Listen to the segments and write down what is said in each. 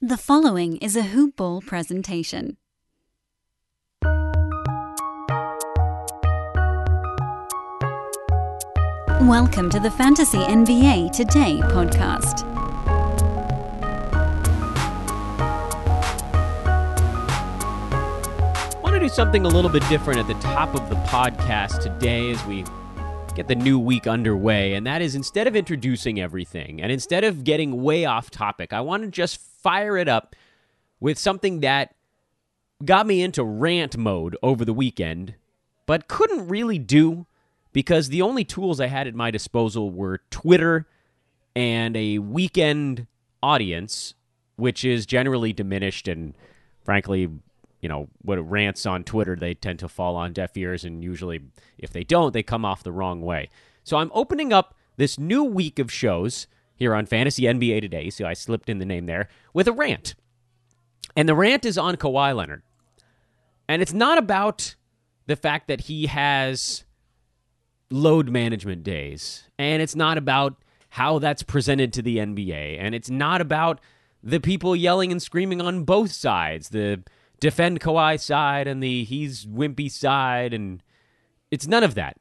The following is a Hoop Ball presentation. Welcome to the Fantasy NBA Today podcast. want to do something a little bit different at the top of the podcast today as we get the new week underway. And that is instead of introducing everything and instead of getting way off topic, I want to just fire it up with something that got me into rant mode over the weekend, but couldn't really do because the only tools I had at my disposal were Twitter and a weekend audience, which is generally diminished and frankly you know, what rants on Twitter, they tend to fall on deaf ears, and usually, if they don't, they come off the wrong way. So I'm opening up this new week of shows here on Fantasy NBA Today. So I slipped in the name there with a rant. And the rant is on Kawhi Leonard. And it's not about the fact that he has load management days. And it's not about how that's presented to the NBA. And it's not about the people yelling and screaming on both sides. The defend Kawhi side and the he's wimpy side, and it's none of that.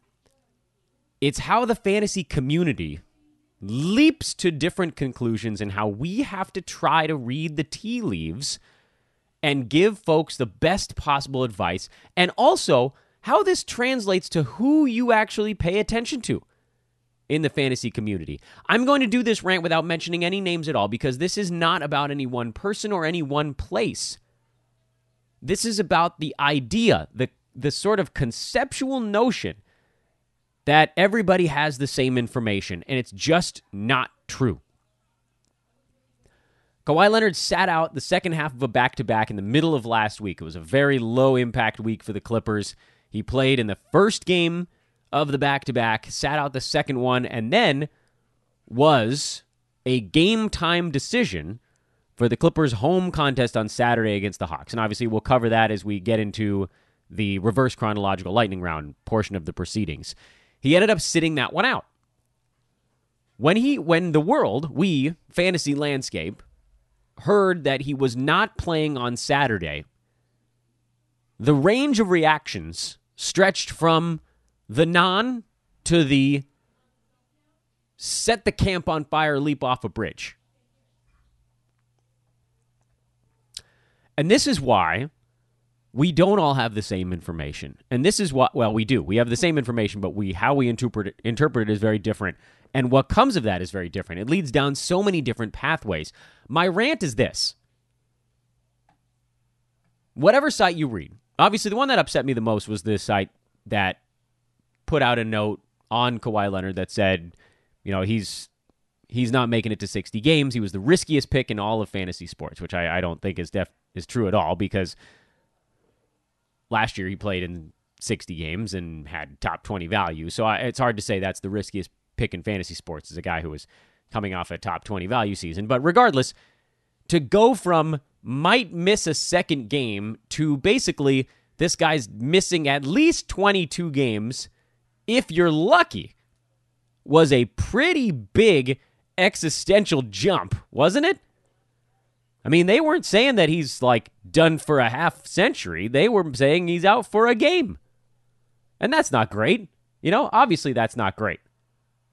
It's how the fantasy community leaps to different conclusions and how we have to try to read the tea leaves and give folks the best possible advice, and also how this translates to who you actually pay attention to in the fantasy community. I'm going to do this rant without mentioning any names at all because this is not about any one person or any one place. This is about the idea, the the sort of conceptual notion that everybody has the same information, and it's just not true. Kawhi Leonard sat out the second half of a back to back in the middle of last week. It was a very low impact week for the Clippers. He played in the first game of the back to back, sat out the second one, and then was a game time decision for the Clippers' home contest on Saturday against the Hawks. And obviously, we'll cover that as we get into the reverse chronological lightning round portion of the proceedings. He ended up sitting that one out. When he when the world, we, fantasy landscape, heard that he was not playing on Saturday, the range of reactions stretched from the non to the set the camp on fire, leap off a bridge. And this is why we don't all have the same information. And this is what well we do. We have the same information, but we how we interpret it, interpret it is very different. And what comes of that is very different. It leads down so many different pathways. My rant is this. Whatever site you read, obviously the one that upset me the most was this site that put out a note on Kawhi Leonard that said, you know, he's he's not making it to 60 games. He was the riskiest pick in all of fantasy sports, which I, I don't think is def is true at all because last year he played in 60 games and had top 20 value. So I, it's hard to say that's the riskiest pick in fantasy sports as a guy who was coming off a top 20 value season. But regardless, to go from might miss a second game to basically this guy's missing at least 22 games if you're lucky was a pretty big existential jump, wasn't it? I mean, they weren't saying that he's like done for a half century. They were saying he's out for a game. And that's not great. You know, obviously that's not great.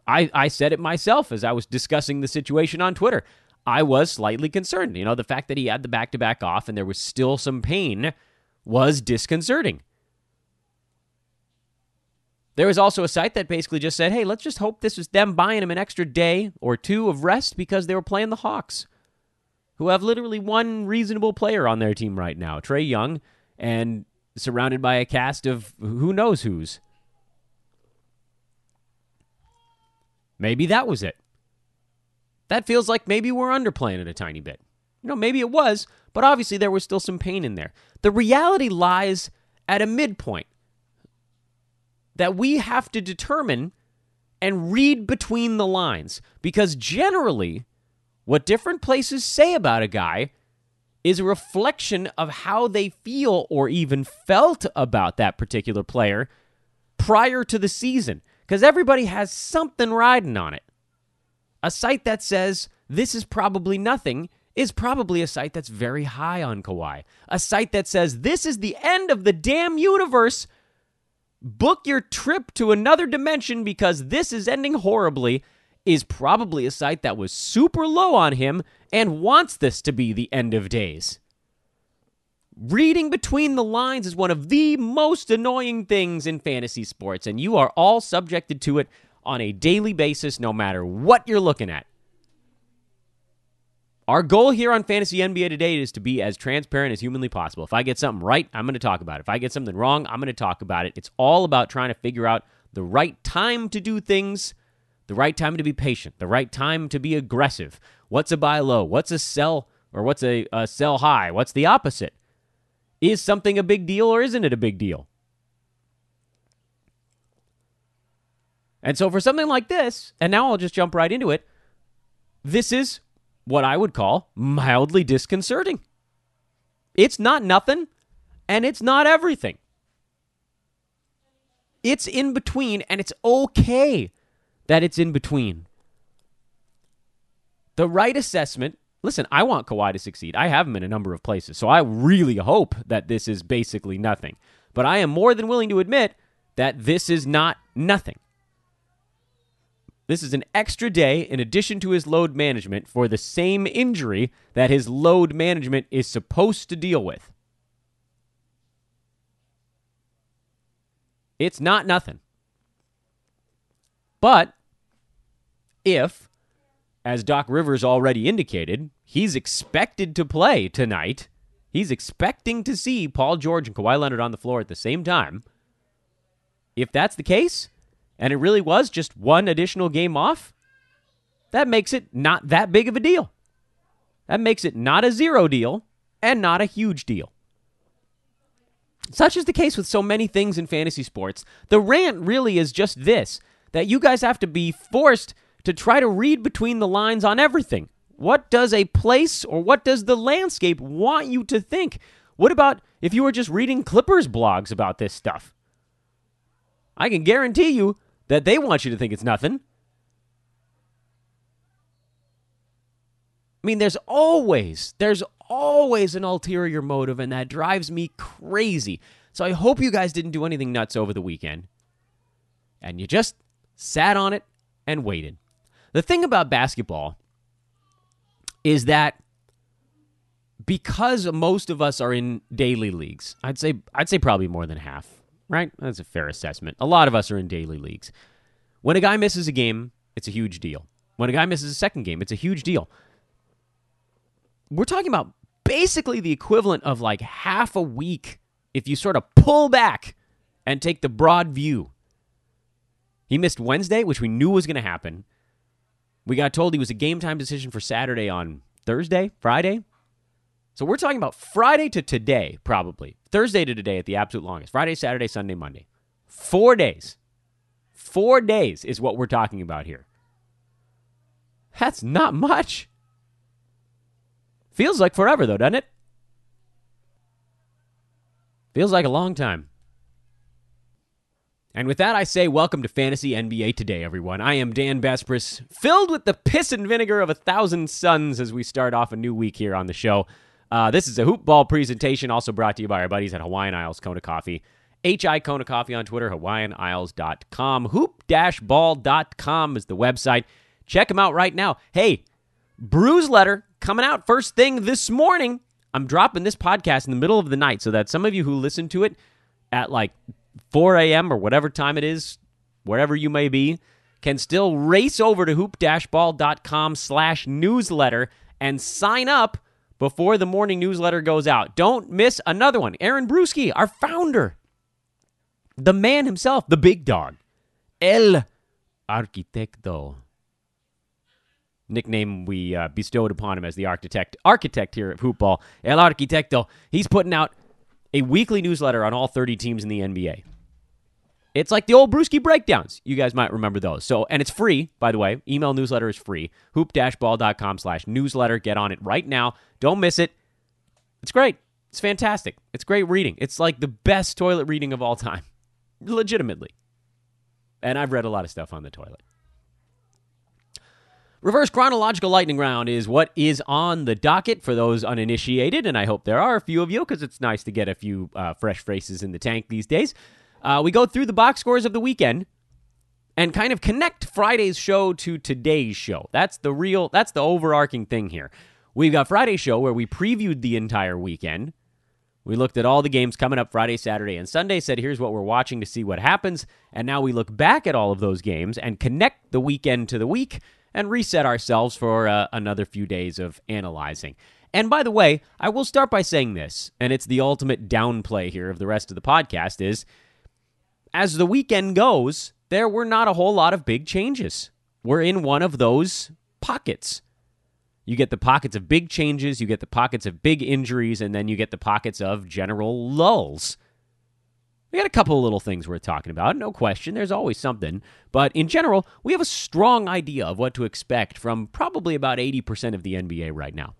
I, I said it myself as I was discussing the situation on Twitter. I was slightly concerned. You know, the fact that he had the back to back off and there was still some pain was disconcerting. There was also a site that basically just said, hey, let's just hope this was them buying him an extra day or two of rest because they were playing the Hawks who have literally one reasonable player on their team right now, Trae Young, and surrounded by a cast of who knows who's. Maybe that was it. That feels like maybe we're underplaying it a tiny bit. You know, maybe it was, but obviously there was still some pain in there. The reality lies at a midpoint that we have to determine and read between the lines because generally what different places say about a guy is a reflection of how they feel or even felt about that particular player prior to the season because everybody has something riding on it. A site that says this is probably nothing is probably a site that's very high on Kawhi. A site that says, This is the end of the damn universe. Book your trip to another dimension because this is ending horribly. Is probably a site that was super low on him and wants this to be the end of days. Reading between the lines is one of the most annoying things in fantasy sports, and you are all subjected to it on a daily basis, no matter what you're looking at. Our goal here on Fantasy NBA Today is to be as transparent as humanly possible. If I get something right, I'm going to talk about it. If I get something wrong, I'm going to talk about it. It's all about trying to figure out the right time to do things, the right time to be patient, the right time to be aggressive. What's a buy low? What's a sell or what's a, a sell high? What's the opposite? Is something a big deal or isn't it a big deal? And so for something like this, and now I'll just jump right into it, this is what I would call mildly disconcerting. It's not nothing, and it's not everything. It's in between, and it's okay that it's in between. The right assessment listen, I want Kawhi to succeed. I have him in a number of places, so I really hope that this is basically nothing. But I am more than willing to admit that this is not nothing. This is an extra day in addition to his load management for the same injury that his load management is supposed to deal with. It's not nothing. But if, as Doc Rivers already indicated, he's expected to play tonight, he's expecting to see Paul George and Kawhi Leonard on the floor at the same time. If that's the case, and it really was just one additional game off, that makes it not that big of a deal. That makes it not a zero deal and not a huge deal. Such is the case with so many things in fantasy sports. The rant really is just this that you guys have to be forced to try to read between the lines on everything. What does a place or what does the landscape want you to think? What about if you were just reading Clippers blogs about this stuff? I can guarantee you that they want you to think it's nothing. I mean, there's always, there's always an ulterior motive, and that drives me crazy. So I hope you guys didn't do anything nuts over the weekend. And you just sat on it and waited. The thing about basketball is that because most of us are in daily leagues, I'd say I'd say probably more than half right? That's a fair assessment. A lot of us are in daily leagues. When a guy misses a game, it's a huge deal. When a guy misses a second game, it's a huge deal. We're talking about basically the equivalent of like half a week if you sort of pull back and take the broad view. He missed Wednesday, which we knew was going to happen. We got told he was a game time decision for Saturday on Thursday, Friday. So we're talking about Friday to today, probably. Thursday to today at the absolute longest. Friday, Saturday, Sunday, Monday. Four days. Four days is what we're talking about here. That's not much. Feels like forever, though, doesn't it? Feels like a long time. And with that, I say welcome to Fantasy NBA Today, everyone. I am Dan Besbris, filled with the piss and vinegar of a thousand suns as we start off a new week here on the show. Uh, this is a hoop ball presentation, also brought to you by our buddies at Hawaiian Isles Kona Coffee. HI Kona Coffee on Twitter, HawaiianIsles.com. Hoop-ball.com is the website. Check them out right now. Hey, Brews Letter coming out first thing this morning. I'm dropping this podcast in the middle of the night so that some of you who listen to it at like 4 a.m. or whatever time it is, wherever you may be, can still race over to hoop-ball.com slash newsletter and sign up before the morning newsletter goes out. Don't miss another one. Aaron Bruski, our founder, the man himself, the big dog, El Arquitecto. Nickname we uh, bestowed upon him as the architect, architect here at Hoopball, El Arquitecto. He's putting out a weekly newsletter on all 30 teams in the NBA. It's like the old Bruski breakdowns. You guys might remember those. So, and it's free, by the way. Email newsletter is free. Hoop-ball.com slash newsletter. Get on it right now. Don't miss it. It's great. It's fantastic. It's great reading. It's like the best toilet reading of all time. Legitimately. And I've read a lot of stuff on the toilet. Reverse chronological lightning round is what is on the docket for those uninitiated, and I hope there are a few of you because it's nice to get a few uh, fresh faces in the tank these days. Uh, we go through the box scores of the weekend and kind of connect Friday's show to today's show. That's the real, that's the overarching thing here. We've got Friday's show where we previewed the entire weekend. We looked at all the games coming up Friday, Saturday, and Sunday, said, here's what we're watching to see what happens. And now we look back at all of those games and connect the weekend to the week and reset ourselves for uh, another few days of analyzing. And by the way, I will start by saying this, and it's the ultimate downplay here of the rest of the podcast is as the weekend goes, there were not a whole lot of big changes. We're in one of those pockets. You get the pockets of big changes, you get the pockets of big injuries, and then you get the pockets of general lulls. We got a couple of little things we're talking about, no question. There's always something. But in general, we have a strong idea of what to expect from probably about 80% of the NBA right now.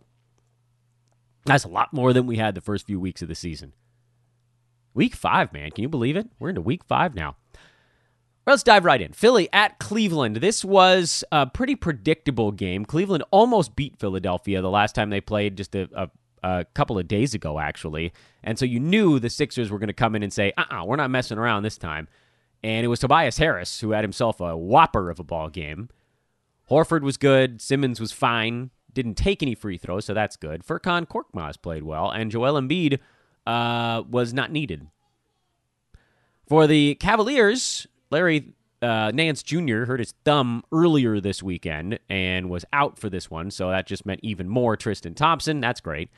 That's a lot more than we had the first few weeks of the season. Week five, man. Can you believe it? We're into week five now. Well, let's dive right in. Philly at Cleveland. This was a pretty predictable game. Cleveland almost beat Philadelphia the last time they played just a, a a couple of days ago, actually. And so you knew the Sixers were going to come in and say, uh uh-uh, uh, we are not messing around this time. And it was Tobias Harris who had himself a whopper of a ball game. Horford was good. Simmons was fine. Didn't take any free throws, so that's good. Furkan Korkmaz played well, and Joel Embiid uh, was not needed. For the Cavaliers, Larry uh, Nance Jr. hurt his thumb earlier this weekend and was out for this one, so that just meant even more Tristan Thompson. That's great.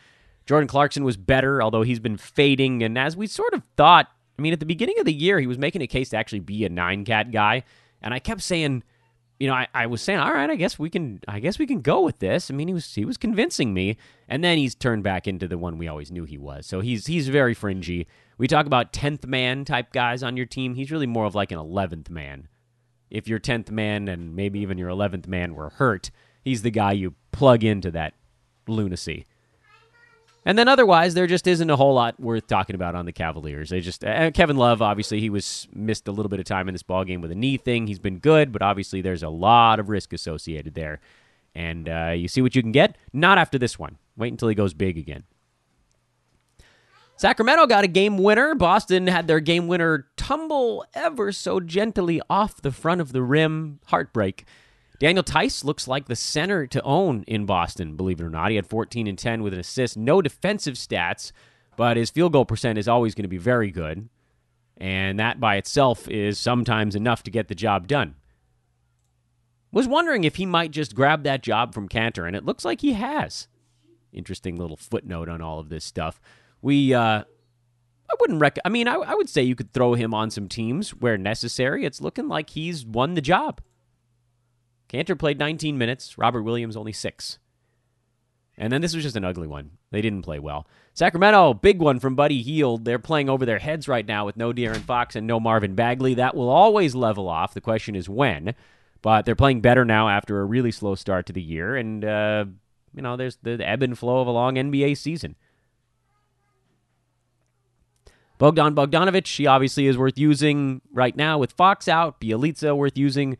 Jordan Clarkson was better, although he's been fading. And as we sort of thought, I mean, at the beginning of the year, he was making a case to actually be a nine cat guy. And I kept saying, you know, I, I was saying, all right, I guess we can, I guess we can go with this. I mean, he was he was convincing me, and then he's turned back into the one we always knew he was. So he's he's very fringy. We talk about tenth man type guys on your team. He's really more of like an eleventh man. If your tenth man and maybe even your eleventh man were hurt, he's the guy you plug into that lunacy. And then otherwise, there just isn't a whole lot worth talking about on the Cavaliers. They just Kevin Love, obviously, he was missed a little bit of time in this ball game with a knee thing. He's been good, but obviously, there's a lot of risk associated there. And uh, you see what you can get. Not after this one. Wait until he goes big again. Sacramento got a game winner. Boston had their game winner tumble ever so gently off the front of the rim. Heartbreak. Daniel Theis looks like the center to own in Boston, believe it or not. He had 14 and 10 with an assist, no defensive stats, but his field goal percent is always going to be very good. And that by itself is sometimes enough to get the job done. Was wondering if he might just grab that job from Kanter, and it looks like he has. Interesting little footnote on all of this stuff. We, uh, I wouldn't rec. I mean, I, I would say you could throw him on some teams where necessary. It's looking like he's won the job. Kanter played 19 minutes, Robert Williams only six. And then this was just an ugly one. They didn't play well. Sacramento, big one from Buddy Hield. They're playing over their heads right now with no De'Aaron Fox and no Marvin Bagley. That will always level off. The question is when. But they're playing better now after a really slow start to the year. And, uh, you know, there's the ebb and flow of a long NBA season. Bogdan Bogdanovic, he obviously is worth using right now with Fox out. Bjelica worth using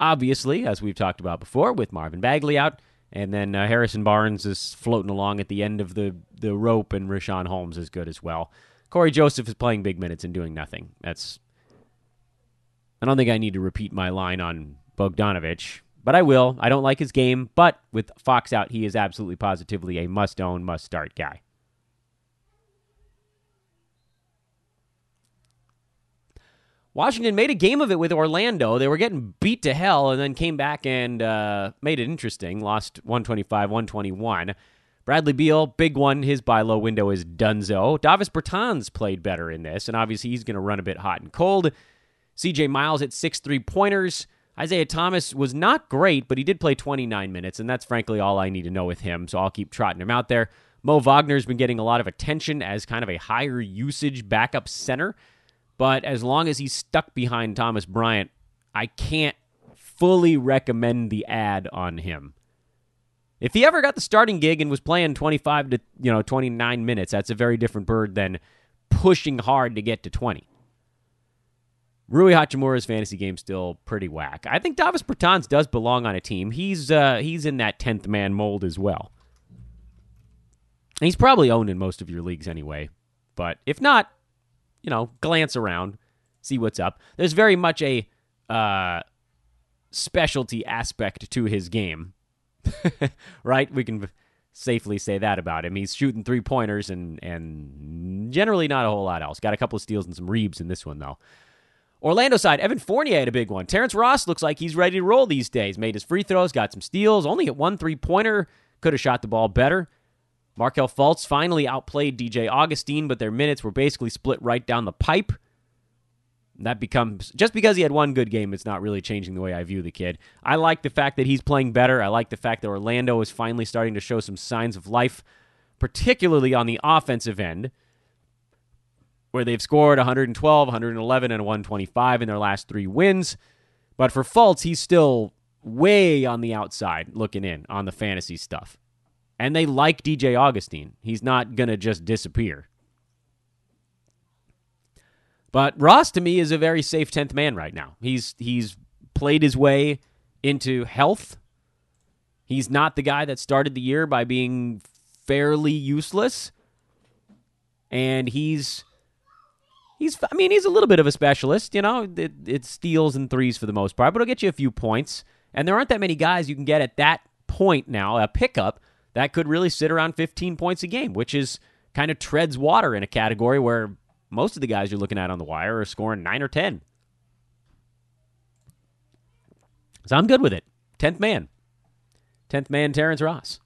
obviously, as we've talked about before, with Marvin Bagley out. And then uh, Harrison Barnes is floating along at the end of the, the rope, and Richaun Holmes is good as well. Cory Joseph is playing big minutes and doing nothing. That's. I don't think I need to repeat my line on Bogdanovic, but I will. I don't like his game, but with Fox out, he is absolutely positively a must own, must start guy. Washington made a game of it with Orlando. They were getting beat to hell and then came back and uh, made it interesting. Lost 125 121. Bradley Beal, big one. His buy low window is Dunzo. Davis Bertans played better in this, and obviously he's going to run a bit hot and cold. CJ Miles at six three pointers. Isaiah Thomas was not great, but he did play 29 minutes, and that's frankly all I need to know with him, so I'll keep trotting him out there. Mo Wagner's been getting a lot of attention as kind of a higher usage backup center. But as long as he's stuck behind Thomas Bryant, I can't fully recommend the ad on him. If he ever got the starting gig and was playing 25 to, you know, 29 minutes, that's a very different bird than pushing hard to get to 20. Rui Hachimura's fantasy game still pretty whack. I think Davis Bertans does belong on a team. He's uh, he's in that tenth man mold as well. he's probably owned in most of your leagues anyway. But if not, you know, glance around, see what's up. There's very much a uh, specialty aspect to his game, right? We can safely say that about him. He's shooting three pointers and and generally not a whole lot else. Got a couple of steals and some reebs in this one though. Orlando side, Evan Fournier had a big one. Terrence Ross looks like he's ready to roll these days. Made his free throws, got some steals, only hit one three pointer. Could have shot the ball better. Markelle Fultz finally outplayed DJ Augustin, but their minutes were basically split right down the pipe. That becomes just because he had one good game, it's not really changing the way I view the kid. I like the fact that he's playing better. I like the fact that Orlando is finally starting to show some signs of life, particularly on the offensive end where they've scored 112, 111, and 125 in their last three wins. But for Fultz, he's still way on the outside looking in on the fantasy stuff. And they like DJ Augustin. He's not going to just disappear. But Ross to me is a very safe 10th man right now. He's he's played his way into health. He's not the guy that started the year by being fairly useless. And he's He's, I mean, he's a little bit of a specialist. You know, it, steals and threes for the most part, but it'll get you a few points. And there aren't that many guys you can get at that point now, a pickup that could really sit around 15 points a game, which is kind of treads water in a category where most of the guys you're looking at on the wire are scoring nine or 10. So I'm good with it. 10th man. 10th man, Terrence Ross.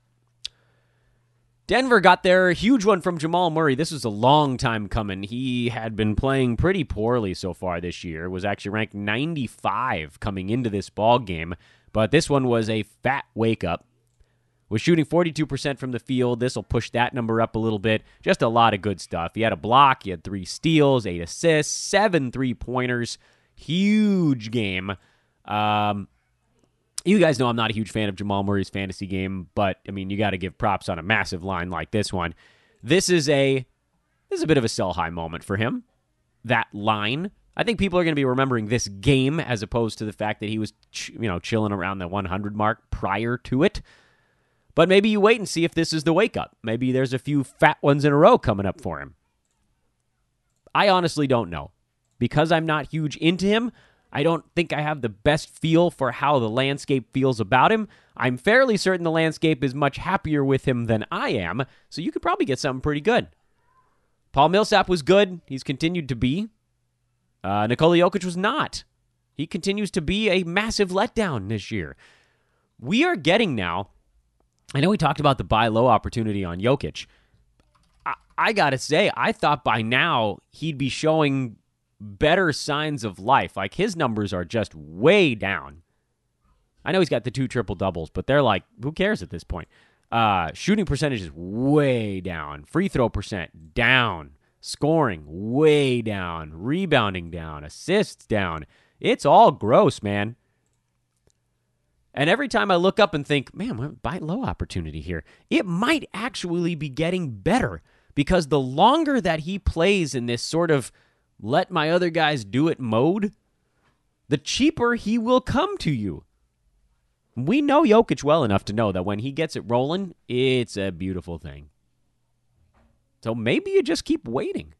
Denver got their huge one from Jamal Murray. This was a long time coming. He had been playing pretty poorly so far this year. Was actually ranked 95 coming into this ball game, but this one was a fat wake up. Was shooting 42% from the field. This will push that number up a little bit. Just a lot of good stuff. He had a block, he had 3 steals, 8 assists, 7 three-pointers. Huge game. Um, you guys know I'm not a huge fan of Jamal Murray's fantasy game, but I mean, you got to give props on a massive line like this one. This is a this is a bit of a sell high moment for him. That line, I think people are going to be remembering this game as opposed to the fact that he was, ch- you know, chilling around the 100 mark prior to it. But maybe you wait and see if this is the wake up. Maybe there's a few fat ones in a row coming up for him. I honestly don't know. Because I'm not huge into him, I don't think I have the best feel for how the landscape feels about him. I'm fairly certain the landscape is much happier with him than I am, so you could probably get something pretty good. Paul Millsap was good. He's continued to be. Uh, Nikola Jokic was not. He continues to be a massive letdown this year. We are getting now. I know we talked about the buy low opportunity on Jokic. I, I got to say, I thought by now he'd be showing better signs of life. Like his numbers are just way down. I know he's got the two triple doubles, but they're like, who cares at this point? Uh, shooting percentage is way down. Free throw percent down. Scoring way down. Rebounding down. Assists down. It's all gross, man. And every time I look up and think, man, buy low opportunity here, it might actually be getting better because the longer that he plays in this sort of let my other guys do it mode, the cheaper he will come to you. We know Jokic well enough to know that when he gets it rolling, it's a beautiful thing. So maybe you just keep waiting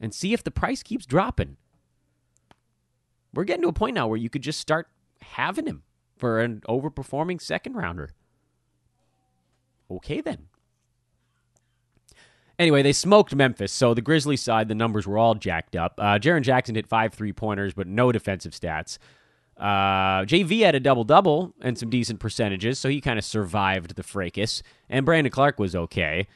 and see if the price keeps dropping. We're getting to a point now where you could just start having him for an overperforming second rounder. Okay, then. Anyway, they smoked Memphis, so the Grizzlies side, the numbers were all jacked up. Uh, Jaren Jackson hit five three pointers, but no defensive stats. Uh, JV had a double double and some decent percentages, so he kind of survived the fracas. And Brandon Clarke was okay.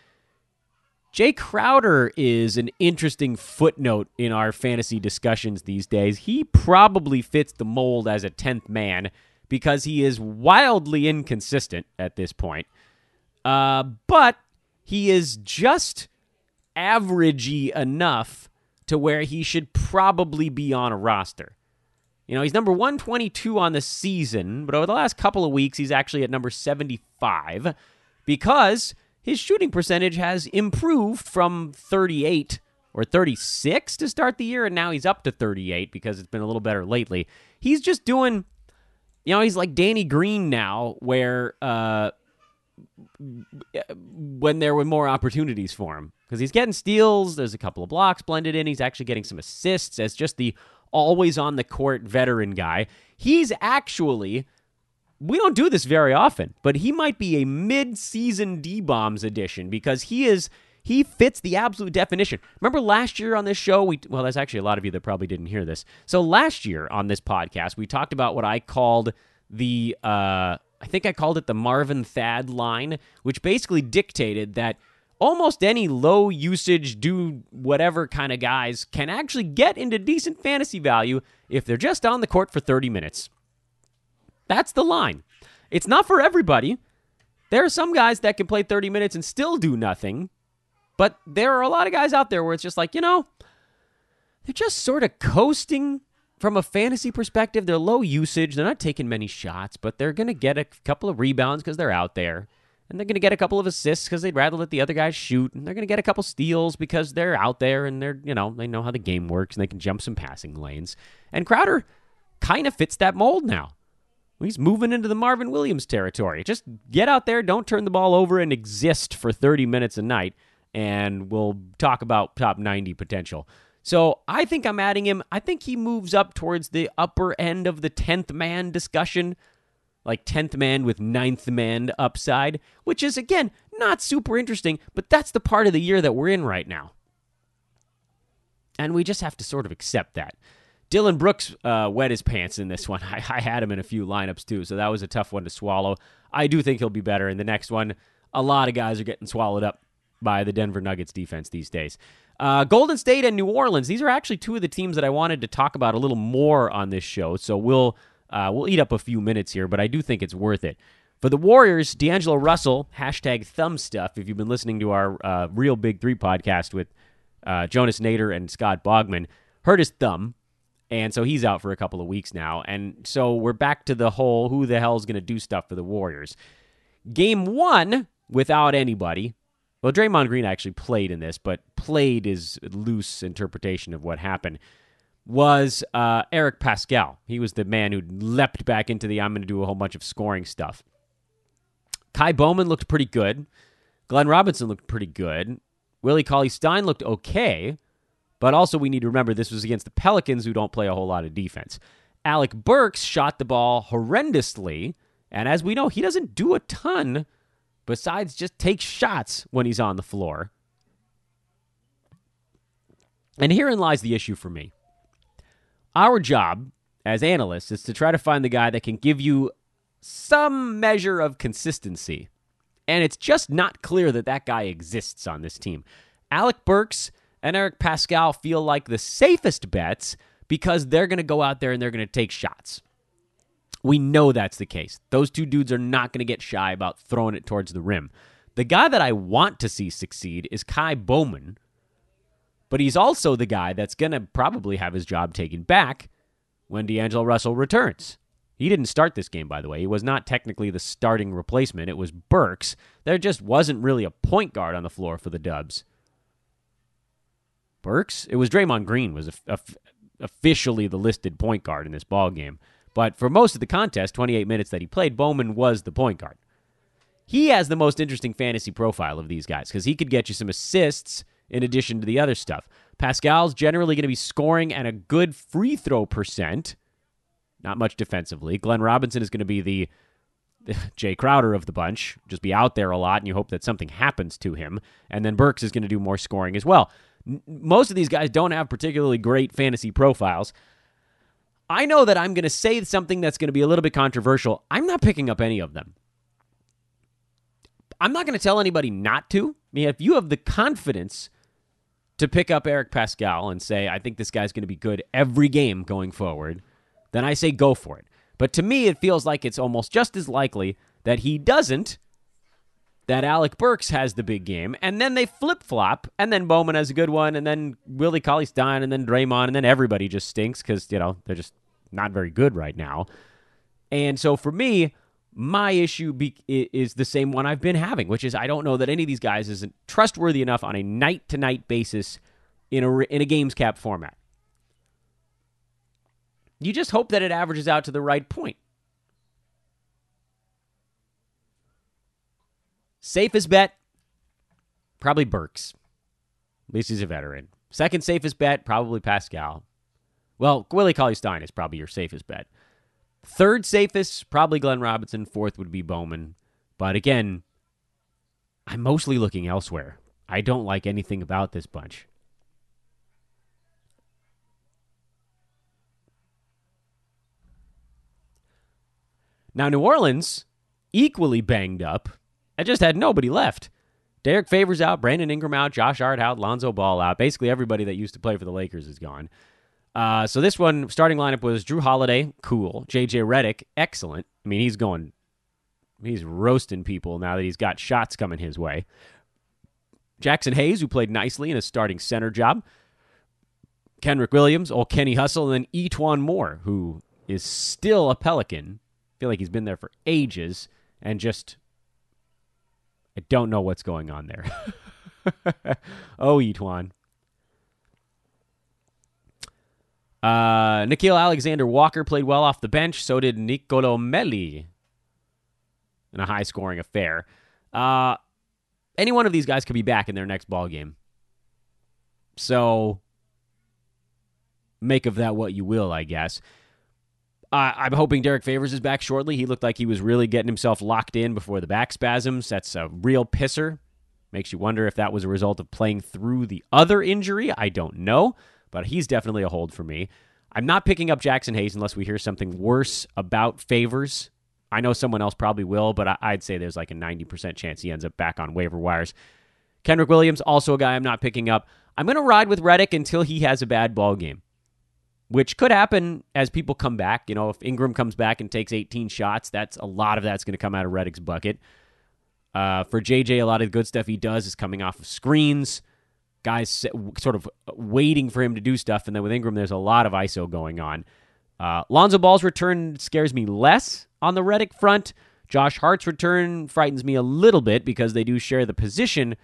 Jay Crowder is an interesting footnote in our fantasy discussions these days. He probably fits the mold as a 10th man because he is wildly inconsistent at this point. Uh, but he is just averagey enough to where he should probably be on a roster. You know, he's number 122 on the season, but over the last couple of weeks, he's actually at number 75 because his shooting percentage has improved from 38 or 36 to start the year, and now he's up to 38 because it's been a little better lately. He's just doing, you know, he's like Danny Green now, where uh, when there were more opportunities for him because he's getting steals. There's a couple of blocks blended in. He's actually getting some assists as just the always on the court veteran guy. He's actually. We don't do this very often, but he might be a mid-season D-bombs edition because he is he fits the absolute definition. Remember last year on this show, we well, there's actually a lot of you that probably didn't hear this. So last year on this podcast, we talked about what I called the uh, I think I called it the Marvin Thad line, which basically dictated that almost any low usage, do whatever kind of guys can actually get into decent fantasy value if they're just on the court for 30 minutes. That's the line. It's not for everybody. There are some guys that can play 30 minutes and still do nothing, but there are a lot of guys out there where it's just like, you know, they're just sort of coasting from a fantasy perspective. They're low usage. They're not taking many shots, but they're going to get a couple of rebounds because they're out there. And they're going to get a couple of assists because they'd rather let the other guys shoot. And they're going to get a couple steals because they're out there and they're, you know, they know how the game works and they can jump some passing lanes. And Crowder kind of fits that mold now. He's moving into the Marvin Williams territory. Just get out there, don't turn the ball over, and exist for 30 minutes a night and we'll talk about top 90 potential. So I think I'm adding him. I think he moves up towards the upper end of the 10th man discussion, like 10th man with 9th man upside, which is, again, not super interesting, but that's the part of the year that we're in right now. And we just have to sort of accept that. Dillon Brooks uh, wet his pants in this one. I, I had him in a few lineups too, so that was a tough one to swallow. I do think he'll be better in the next one. A lot of guys are getting swallowed up by the Denver Nuggets defense these days. Uh, Golden State and New Orleans. These are actually two of the teams that I wanted to talk about a little more on this show. So we'll uh, we'll eat up a few minutes here, but I do think it's worth it. For the Warriors, D'Angelo Russell, hashtag thumb stuff. If you've been listening to our uh, Real Big Three podcast with uh, Jonas Nader and Scott Bogman, hurt his thumb. And so he's out for a couple of weeks now. And so we're back to the whole who the hell is going to do stuff for the Warriors. Game one, without anybody, well, Draymond Green actually played in this, but played is loose interpretation of what happened. Was uh, Eric Paschall? He was the man who leapt back into the I'm going to do a whole bunch of scoring stuff. Ky Bowman looked pretty good. Glenn Robinson looked pretty good. Willie Cauley Stein looked okay, but also we need to remember this was against the Pelicans who don't play a whole lot of defense. Alec Burks shot the ball horrendously, and as we know, he doesn't do a ton besides just take shots when he's on the floor. And herein lies the issue for me. Our job as analysts is to try to find the guy that can give you some measure of consistency. And it's just not clear that that guy exists on this team. Alec Burks and Eric Paschall feel like the safest bets because they're going to go out there and they're going to take shots. We know that's the case. Those two dudes are not going to get shy about throwing it towards the rim. The guy that I want to see succeed is Ky Bowman, but he's also the guy that's going to probably have his job taken back when D'Angelo Russell returns. He didn't start this game, by the way. He was not technically the starting replacement. It was Burks. There just wasn't really a point guard on the floor for the Dubs. Burks? It was Draymond Green was officially the listed point guard in this ball game. But for most of the contest, 28 minutes that he played, Bowman was the point guard. He has the most interesting fantasy profile of these guys because he could get you some assists in addition to the other stuff. Paschall's generally going to be scoring and a good free throw percent, not much defensively. Glenn Robinson is going to be the Jay Crowder of the bunch, just be out there a lot, and you hope that something happens to him. And then Burks is going to do more scoring as well. Most of these guys don't have particularly great fantasy profiles. I know that I'm going to say something that's going to be a little bit controversial. I'm not picking up any of them. I'm not going to tell anybody not to. I mean, if you have the confidence to pick up Eric Paschall and say, I think this guy's going to be good every game going forward, then I say go for it. But to me, it feels like it's almost just as likely that he doesn't, that Alec Burks has the big game, and then they flip flop, and then Bowman has a good one, and then Willie Cauley Stein, and then Draymond, and then everybody just stinks because, you know, they're just not very good right now. And so for me, my issue be- is the same one I've been having, which is I don't know that any of these guys isn't trustworthy enough on a night to night basis in a in a games cap format. You just hope that it averages out to the right point. Safest bet, probably Burks. At least he's a veteran. Second safest bet, probably Paschall. Well, Willie Cauley Stein is probably your safest bet. Third safest, probably Glenn Robinson. Fourth would be Bowman. But again, I'm mostly looking elsewhere. I don't like anything about this bunch. Now, New Orleans, equally banged up, I just had nobody left. Derrick Favors out, Brandon Ingram out, Josh Hart out, Lonzo Ball out. Basically, everybody that used to play for the Lakers is gone. Uh, so this one starting lineup was Jrue Holiday, cool. JJ Redick, excellent. I mean, he's going, he's roasting people now that he's got shots coming his way. Jaxson Hayes, who played nicely in a starting center job. Kenrich Williams, old Kenny Hustle, and then E'Twaun Moore, who is still a Pelican. I feel like he's been there for ages and just I don't know what's going on there. oh, E'Twaun. Uh, Nickeil Alexander Walker played well off the bench. So did Nicolo Melli in a high scoring affair. Uh, any one of these guys could be back in their next ball game. So make of that what you will, I guess. Uh, I'm hoping Derrick Favors is back shortly. He looked like he was really getting himself locked in before the back spasms. That's a real pisser. Makes you wonder if that was a result of playing through the other injury. I don't know but he's definitely a hold for me. I'm not picking up Jaxson Hayes unless we hear something worse about favors. I know someone else probably will, but I'd say there's like a 90% chance he ends up back on waiver wires. Kendrick Williams, also a guy I'm not picking up. I'm going to ride with Redick until he has a bad ball game, which could happen as people come back. You know, if Ingram comes back and takes 18 shots, that's a lot of that's going to come out of Redick's bucket. Uh, for JJ, a lot of the good stuff he does is coming off of screens guys sort of waiting for him to do stuff. And then with Ingram, there's a lot of ISO going on. Uh, Lonzo Ball's return scares me less on the Redick front. Josh Hart's return frightens me a little bit because they do share the position,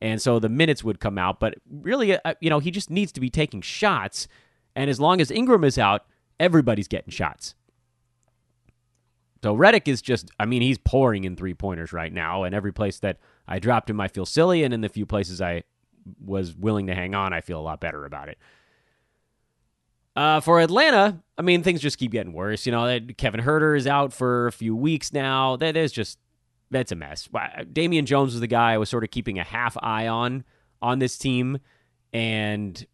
and so the minutes would come out. But really, uh, you know, he just needs to be taking shots. And as long as Ingram is out, everybody's getting shots. So Redick is just, I mean, he's pouring in three pointers right now. And every place that I dropped him, I feel silly. And in the few places I was willing to hang on, I feel a lot better about it. Uh, for Atlanta, I mean, things just keep getting worse. You know, Kevin Huerter is out for a few weeks now. There's just that's a mess. Damian Jones was the guy I was sort of keeping a half eye on on this team, and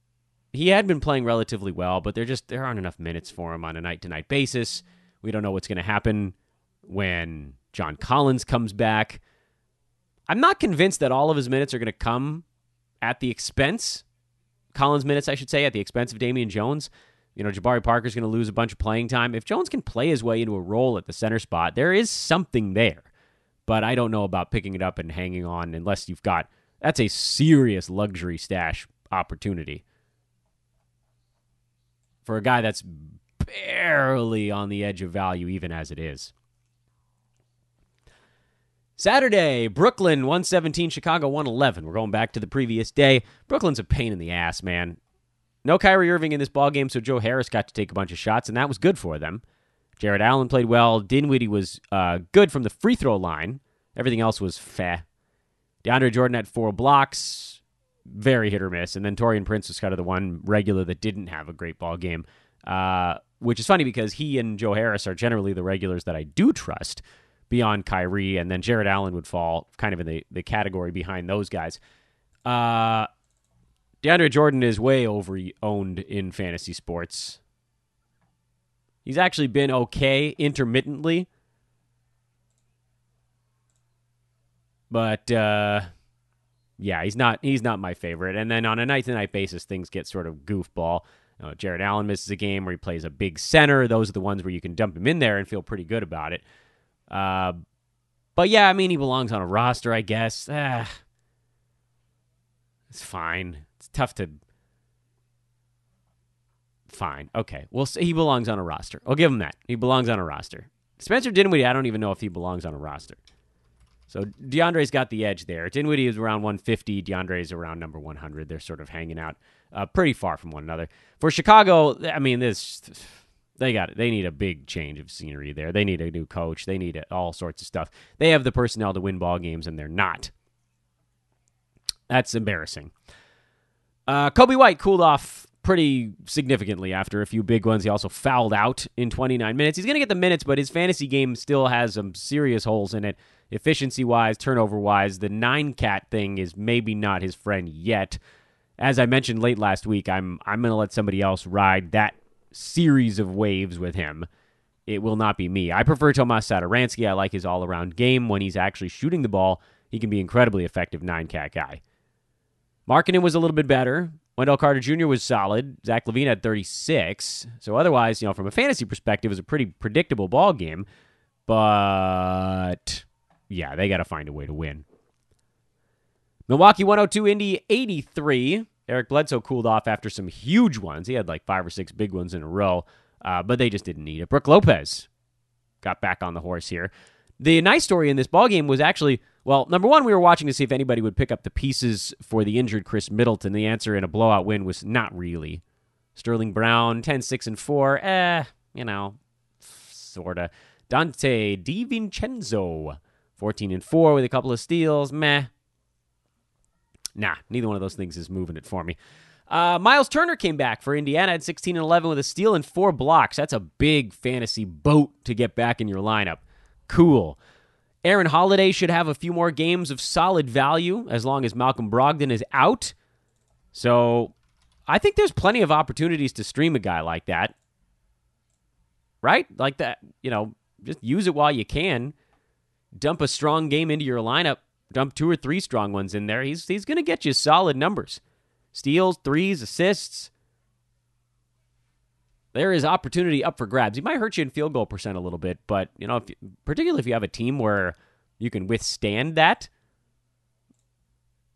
he had been playing relatively well, but there just there aren't enough minutes for him on a night to night basis. We don't know what's going to happen when John Collins comes back. I'm not convinced that all of his minutes are going to come at the expense, Collins minutes, I should say, at the expense of Damian Jones. You know, Jabari Parker's going to lose a bunch of playing time. If Jones can play his way into a role at the center spot, there is something there. But I don't know about picking it up and hanging on unless you've got that's a serious luxury stash opportunity for a guy that's barely on the edge of value, even as it is. Saturday, Brooklyn 117, Chicago 111. We're going back to the previous day. Brooklyn's a pain in the ass, man. No Kyrie Irving in this ball game, so Joe Harris got to take a bunch of shots, and that was good for them. Jarrett Allen played well. Dinwiddie was uh, good from the free throw line. Everything else was feh. DeAndre Jordan had four blocks, very hit or miss, and then Taurean Prince was kind of the one regular that didn't have a great ball game, uh, which is funny because he and Joe Harris are generally the regulars that I do trust beyond Kyrie, and then Jarrett Allen would fall kind of in the, the category behind those guys. Uh, DeAndre Jordan is way over owned in fantasy sports. He's actually been okay intermittently. But uh, yeah, he's not he's not my favorite. And then on a night to night basis, things get sort of goofball. You know, Jarrett Allen misses a game where he plays a big center. Those are the ones where you can dump him in there and feel pretty good about it. Uh, but yeah, I mean, he belongs on a roster, I guess. Ah, it's fine. It's tough to. Fine. Okay. We'll he belongs on a roster. I'll give him that. He belongs on a roster. Spencer Dinwiddie, I don't even know if he belongs on a roster. So DeAndre's got the edge there. Dinwiddie is around 150. DeAndre's around number 100. They're sort of hanging out uh, pretty far from one another. For Chicago, I mean, this they got it. They need a big change of scenery there. They need a new coach. They need all sorts of stuff. They have the personnel to win ball games, and they're not. That's embarrassing. Uh, Coby White cooled off pretty significantly after a few big ones. He also fouled out in 29 minutes. He's going to get the minutes, but his fantasy game still has some serious holes in it. Efficiency wise, turnover wise, the nine cat thing is maybe not his friend yet. As I mentioned late last week, I'm I'm going to let somebody else ride that series of waves with him. It will not be me. I prefer Tomas Satoransky. I like his all around game. When he's actually shooting the ball, he can be incredibly effective nine cat guy. Markkanen was a little bit better. Wendell Carter Jr. was solid. Zach LaVine had 36. So otherwise, you know, from a fantasy perspective, it was a pretty predictable ball game. But yeah, they got to find a way to win. Milwaukee 102, Indy 83. Eric Bledsoe cooled off after some huge ones. He had like five or six big ones in a row, uh, but they just didn't need it. Brook Lopez got back on the horse here. The nice story in this ball game was actually well, number one, we were watching to see if anybody would pick up the pieces for the injured Khris Middleton. The answer in a blowout win was not really. Sterling Brown, 10 6 and 4. Eh, you know, sort of. Donte DiVincenzo, 14 and 4 with a couple of steals. Meh. Nah, neither one of those things is moving it for me. Uh, Myles Turner came back for Indiana at 16 and 11 with a steal and four blocks. That's a big fantasy boat to get back in your lineup. Cool. Aaron Holiday should have a few more games of solid value as long as Malcolm Brogdon is out. So I think there's plenty of opportunities to stream a guy like that. Right? Like that, you know, just use it while you can. Dump a strong game into your lineup. Dump two or three strong ones in there. He's he's going to get you solid numbers. Steals, threes, assists. There is opportunity up for grabs. He might hurt you in field goal percent a little bit, but you know, if, particularly if you have a team where you can withstand that,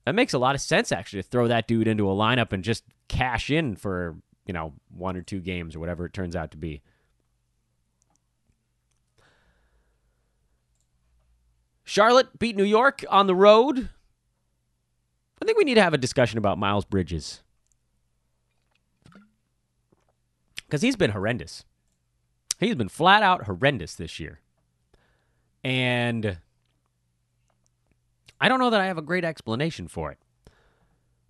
that makes a lot of sense actually to throw that dude into a lineup and just cash in for you know one or two games or whatever it turns out to be. Charlotte beat New York on the road. I think we need to have a discussion about Miles Bridges. Because he's been horrendous. He's been flat out horrendous this year. And I don't know that I have a great explanation for it.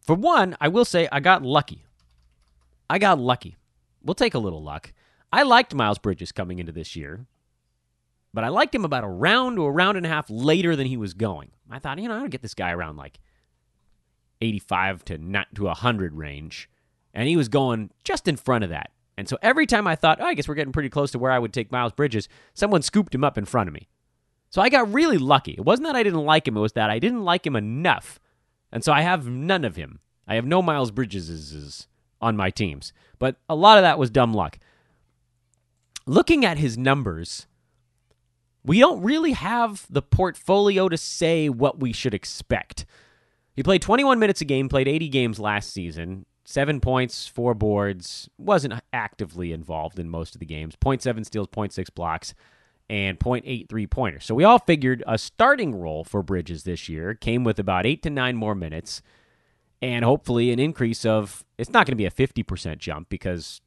For one, I will say I got lucky. I got lucky. We'll take a little luck. I liked Miles Bridges coming into this year, but I liked him about a round to a round and a half later than he was going. I thought, you know, to get this guy around like 85 to not to 100 range, and he was going just in front of that. And so every time I thought, oh, I guess we're getting pretty close to where I would take Miles Bridges, someone scooped him up in front of me. So I got really lucky. It wasn't that I didn't like him, it was that I didn't like him enough. And so I have none of him. I have no Miles Bridges on my teams. But a lot of that was dumb luck. Looking at his numbers, we don't really have the portfolio to say what we should expect. He played 21 minutes a game, played 80 games last season. Seven points, four boards. Wasn't actively involved in most of the games. 0.7 steals, 0.6 blocks, and 0.8 three pointers. So we all figured a starting role for Bridges this year came with about eight to nine more minutes, and hopefully an increase of. It's not going to be a 50% jump because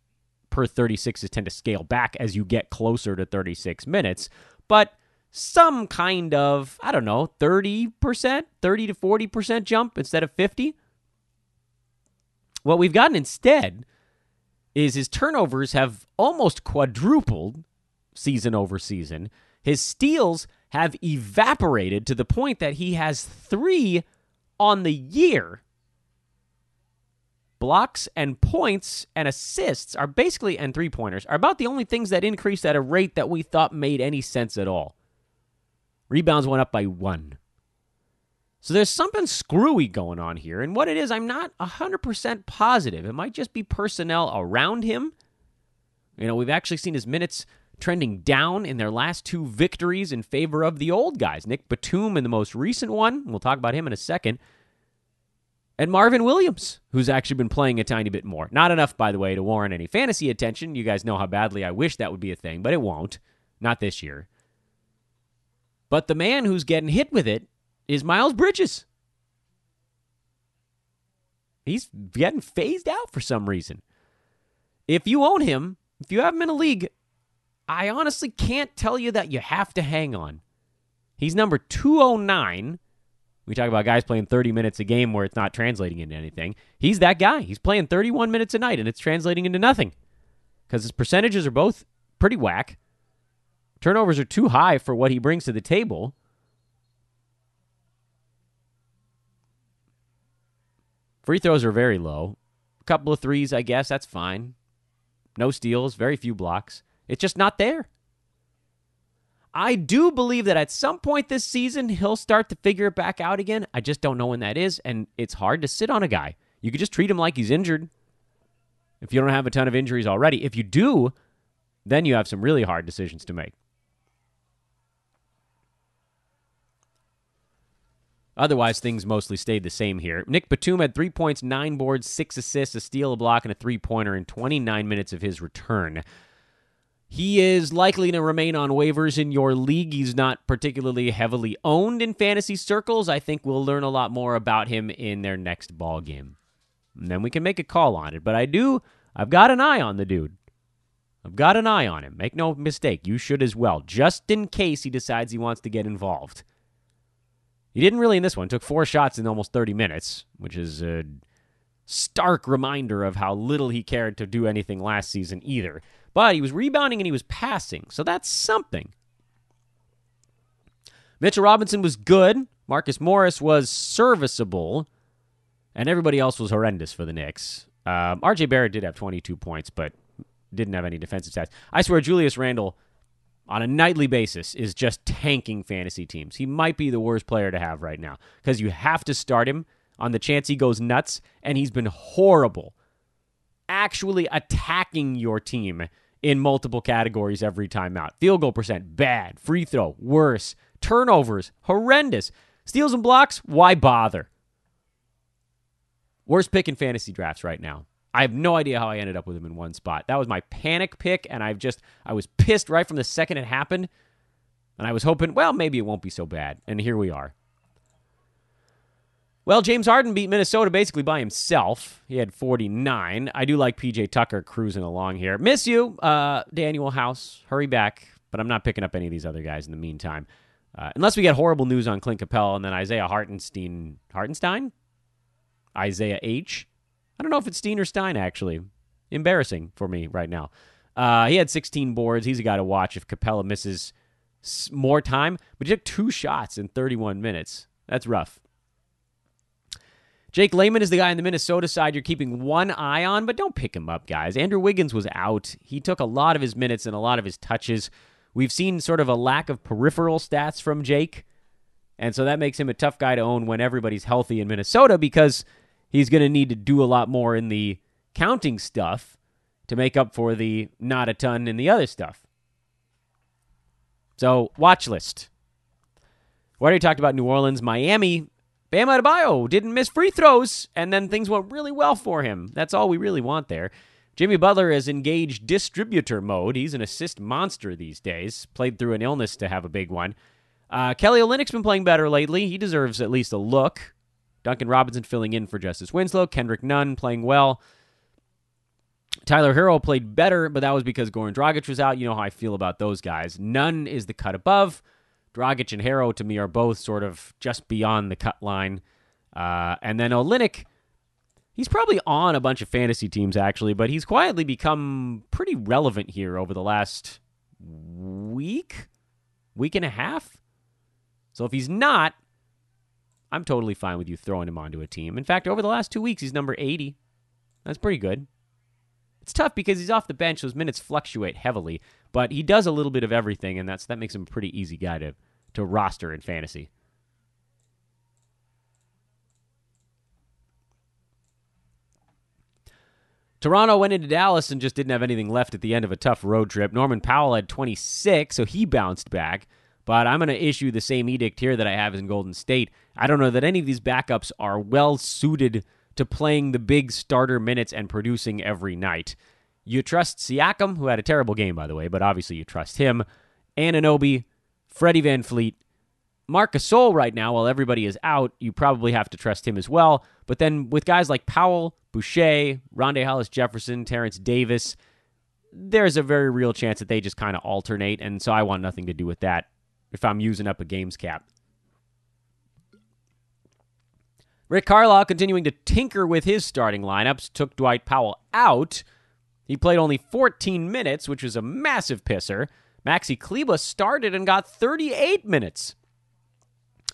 per 36s tend to scale back as you get closer to 36 minutes, but some kind of, I don't know, 30%, 30 to 40% jump instead of 50. What we've gotten instead is his turnovers have almost quadrupled season over season. His steals have evaporated to the point that he has three on the year. Blocks and points and assists are basically, and three pointers, are about the only things that increased at a rate that we thought made any sense at all. Rebounds went up by one. So there's something screwy going on here. And what it is, I'm not 100% positive. It might just be personnel around him. You know, we've actually seen his minutes trending down in their last two victories in favor of the old guys. Nick Batum in the most recent one. We'll talk about him in a second. And Marvin Williams, who's actually been playing a tiny bit more. Not enough, by the way, to warrant any fantasy attention. You guys know how badly I wish that would be a thing, but it won't. Not this year. But the man who's getting hit with it is Miles Bridges. He's getting phased out for some reason. If you own him, if you have him in a league, I honestly can't tell you that you have to hang on. He's number 209. We talk about guys playing 30 minutes a game where it's not translating into anything. He's that guy. He's playing 31 minutes a night and it's translating into nothing because his percentages are both pretty whack. Turnovers are too high for what he brings to the table. Free throws are very low. A couple of threes, I guess, that's fine. No steals, very few blocks. It's just not there. I do believe that at some point this season, he'll start to figure it back out again. I just don't know when that is, and it's hard to sit on a guy. You could just treat him like he's injured if you don't have a ton of injuries already. If you do, then you have some really hard decisions to make. Otherwise, things mostly stayed the same here. Nick Batum had three points, nine boards, six assists, a steal, a block, and a three pointer in 29 minutes of his return. He is likely to remain on waivers in your league. He's not particularly heavily owned in fantasy circles. I think we'll learn a lot more about him in their next ball game. And then we can make a call on it. But I do, I've got an eye on the dude. I've got an eye on him. Make no mistake, you should as well, just in case he decides he wants to get involved. He didn't really in this one. Took four shots in almost 30 minutes, which is a stark reminder of how little he cared to do anything last season either. But he was rebounding and he was passing, so that's something. Mitchell Robinson was good. Marcus Morris was serviceable. And everybody else was horrendous for the Knicks. Um, RJ Barrett did have 22 points, but didn't have any defensive stats. I swear, Julius Randle, on a nightly basis, is just tanking fantasy teams. He might be the worst player to have right now because you have to start him on the chance he goes nuts, and he's been horrible. Actually attacking your team in multiple categories every time out. Field goal percent, bad. Free throw, worse. Turnovers, horrendous. Steals and blocks, why bother? Worst pick in fantasy drafts right now. I have no idea how I ended up with him in one spot. That was my panic pick, and I've just I was pissed right from the second it happened. And I was hoping, well, maybe it won't be so bad. And here we are. Well, James Harden beat Minnesota basically by himself. He had 49. I do like PJ Tucker cruising along here. Miss you, uh, Danuel House. Hurry back. But I'm not picking up any of these other guys in the meantime. Uh, unless we get horrible news on Clint Capela and then Isaiah Hartenstein. Hartenstein? Isaiah H. I don't know if it's Steen or Stein, actually. Embarrassing for me right now. Uh, he had 16 boards. He's a guy to watch if Capela misses more time, but he took two shots in 31 minutes. That's rough. Jake Layman is the guy on the Minnesota side you're keeping one eye on, but don't pick him up, guys. Andrew Wiggins was out. He took a lot of his minutes and a lot of his touches. We've seen sort of a lack of peripheral stats from Jake. And so that makes him a tough guy to own when everybody's healthy in Minnesota because he's going to need to do a lot more in the counting stuff to make up for the not a ton in the other stuff. So, watch list. We already talked about New Orleans. Miami Bam Adebayo didn't miss free throws, and then things went really well for him. That's all we really want there. Jimmy Butler is engaged distributor mode. He's an assist monster these days. Played through an illness to have a big one. Uh, Kelly Olynyk's been playing better lately. He deserves at least a look. Duncan Robinson filling in for Justice Winslow. Kendrick Nunn playing well. Tyler Herro played better, but that was because Goran Dragic was out. You know how I feel about those guys. Nunn is the cut above. Dragic and Herro to me are both sort of just beyond the cut line. Uh, and then Olynyk, he's probably on a bunch of fantasy teams actually, but he's quietly become pretty relevant here over the last week, week and a half. So if he's not, I'm totally fine with you throwing him onto a team. In fact, over the last two weeks, he's number 80. That's pretty good. It's tough because he's off the bench; those minutes fluctuate heavily. But he does a little bit of everything, and that's that makes him a pretty easy guy to to roster in fantasy. Toronto went into Dallas and just didn't have anything left at the end of a tough road trip. Norman Powell had 26, so he bounced back. But I'm going to issue the same edict here that I have in Golden State. I don't know that any of these backups are well suited to playing the big starter minutes and producing every night. You trust Siakam, who had a terrible game, by the way, but obviously you trust him. Anunoby, Freddie VanVleet, Marc Gasol right now, while everybody is out, you probably have to trust him as well. But then with guys like Powell, Boucher, Rondae Hollis Jefferson, Terence Davis, there's a very real chance that they just kind of alternate. And so I want nothing to do with that if I'm using up a games cap. Rick Carlisle continuing to tinker with his starting lineups took Dwight Powell out. He played only 14 minutes, which was a massive pisser. Maxi Kleber started and got 38 minutes.